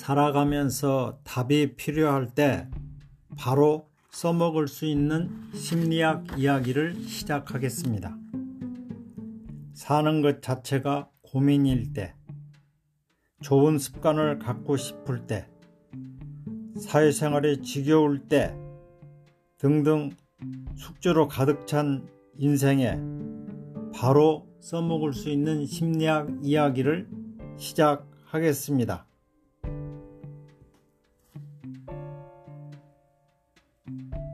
살아가면서 답이 필요할 때 바로 써먹을 수 있는 심리학 이야기를 시작하겠습니다. 사는 것 자체가 고민일 때, 좋은 습관을 갖고 싶을 때, 사회생활이 지겨울 때 등등 숙제로 가득 찬 인생에 바로 써먹을 수 있는 심리학 이야기를 시작하겠습니다. thank you